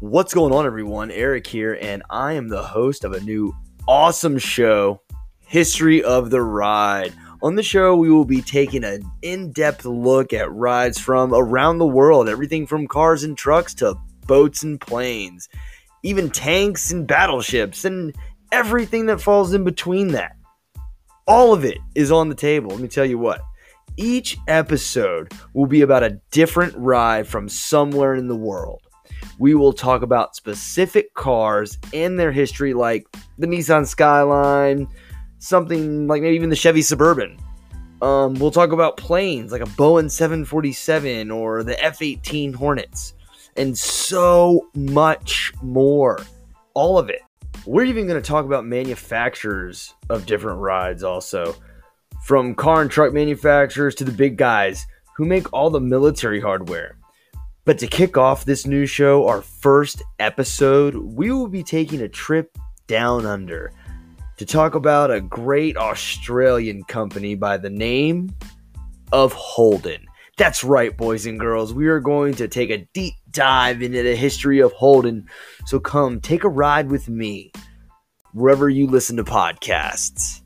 What's going on, everyone? Eric here, and I am the host of a new awesome show, History of the Ride. On the show, we will be taking an in depth look at rides from around the world everything from cars and trucks to boats and planes, even tanks and battleships, and everything that falls in between that. All of it is on the table. Let me tell you what. Each episode will be about a different ride from somewhere in the world we will talk about specific cars and their history, like the Nissan Skyline, something like maybe even the Chevy Suburban. Um, we'll talk about planes like a Boeing 747 or the F 18 Hornets, and so much more. All of it. We're even going to talk about manufacturers of different rides, also. From car and truck manufacturers to the big guys who make all the military hardware. But to kick off this new show, our first episode, we will be taking a trip down under to talk about a great Australian company by the name of Holden. That's right, boys and girls. We are going to take a deep dive into the history of Holden. So come take a ride with me wherever you listen to podcasts.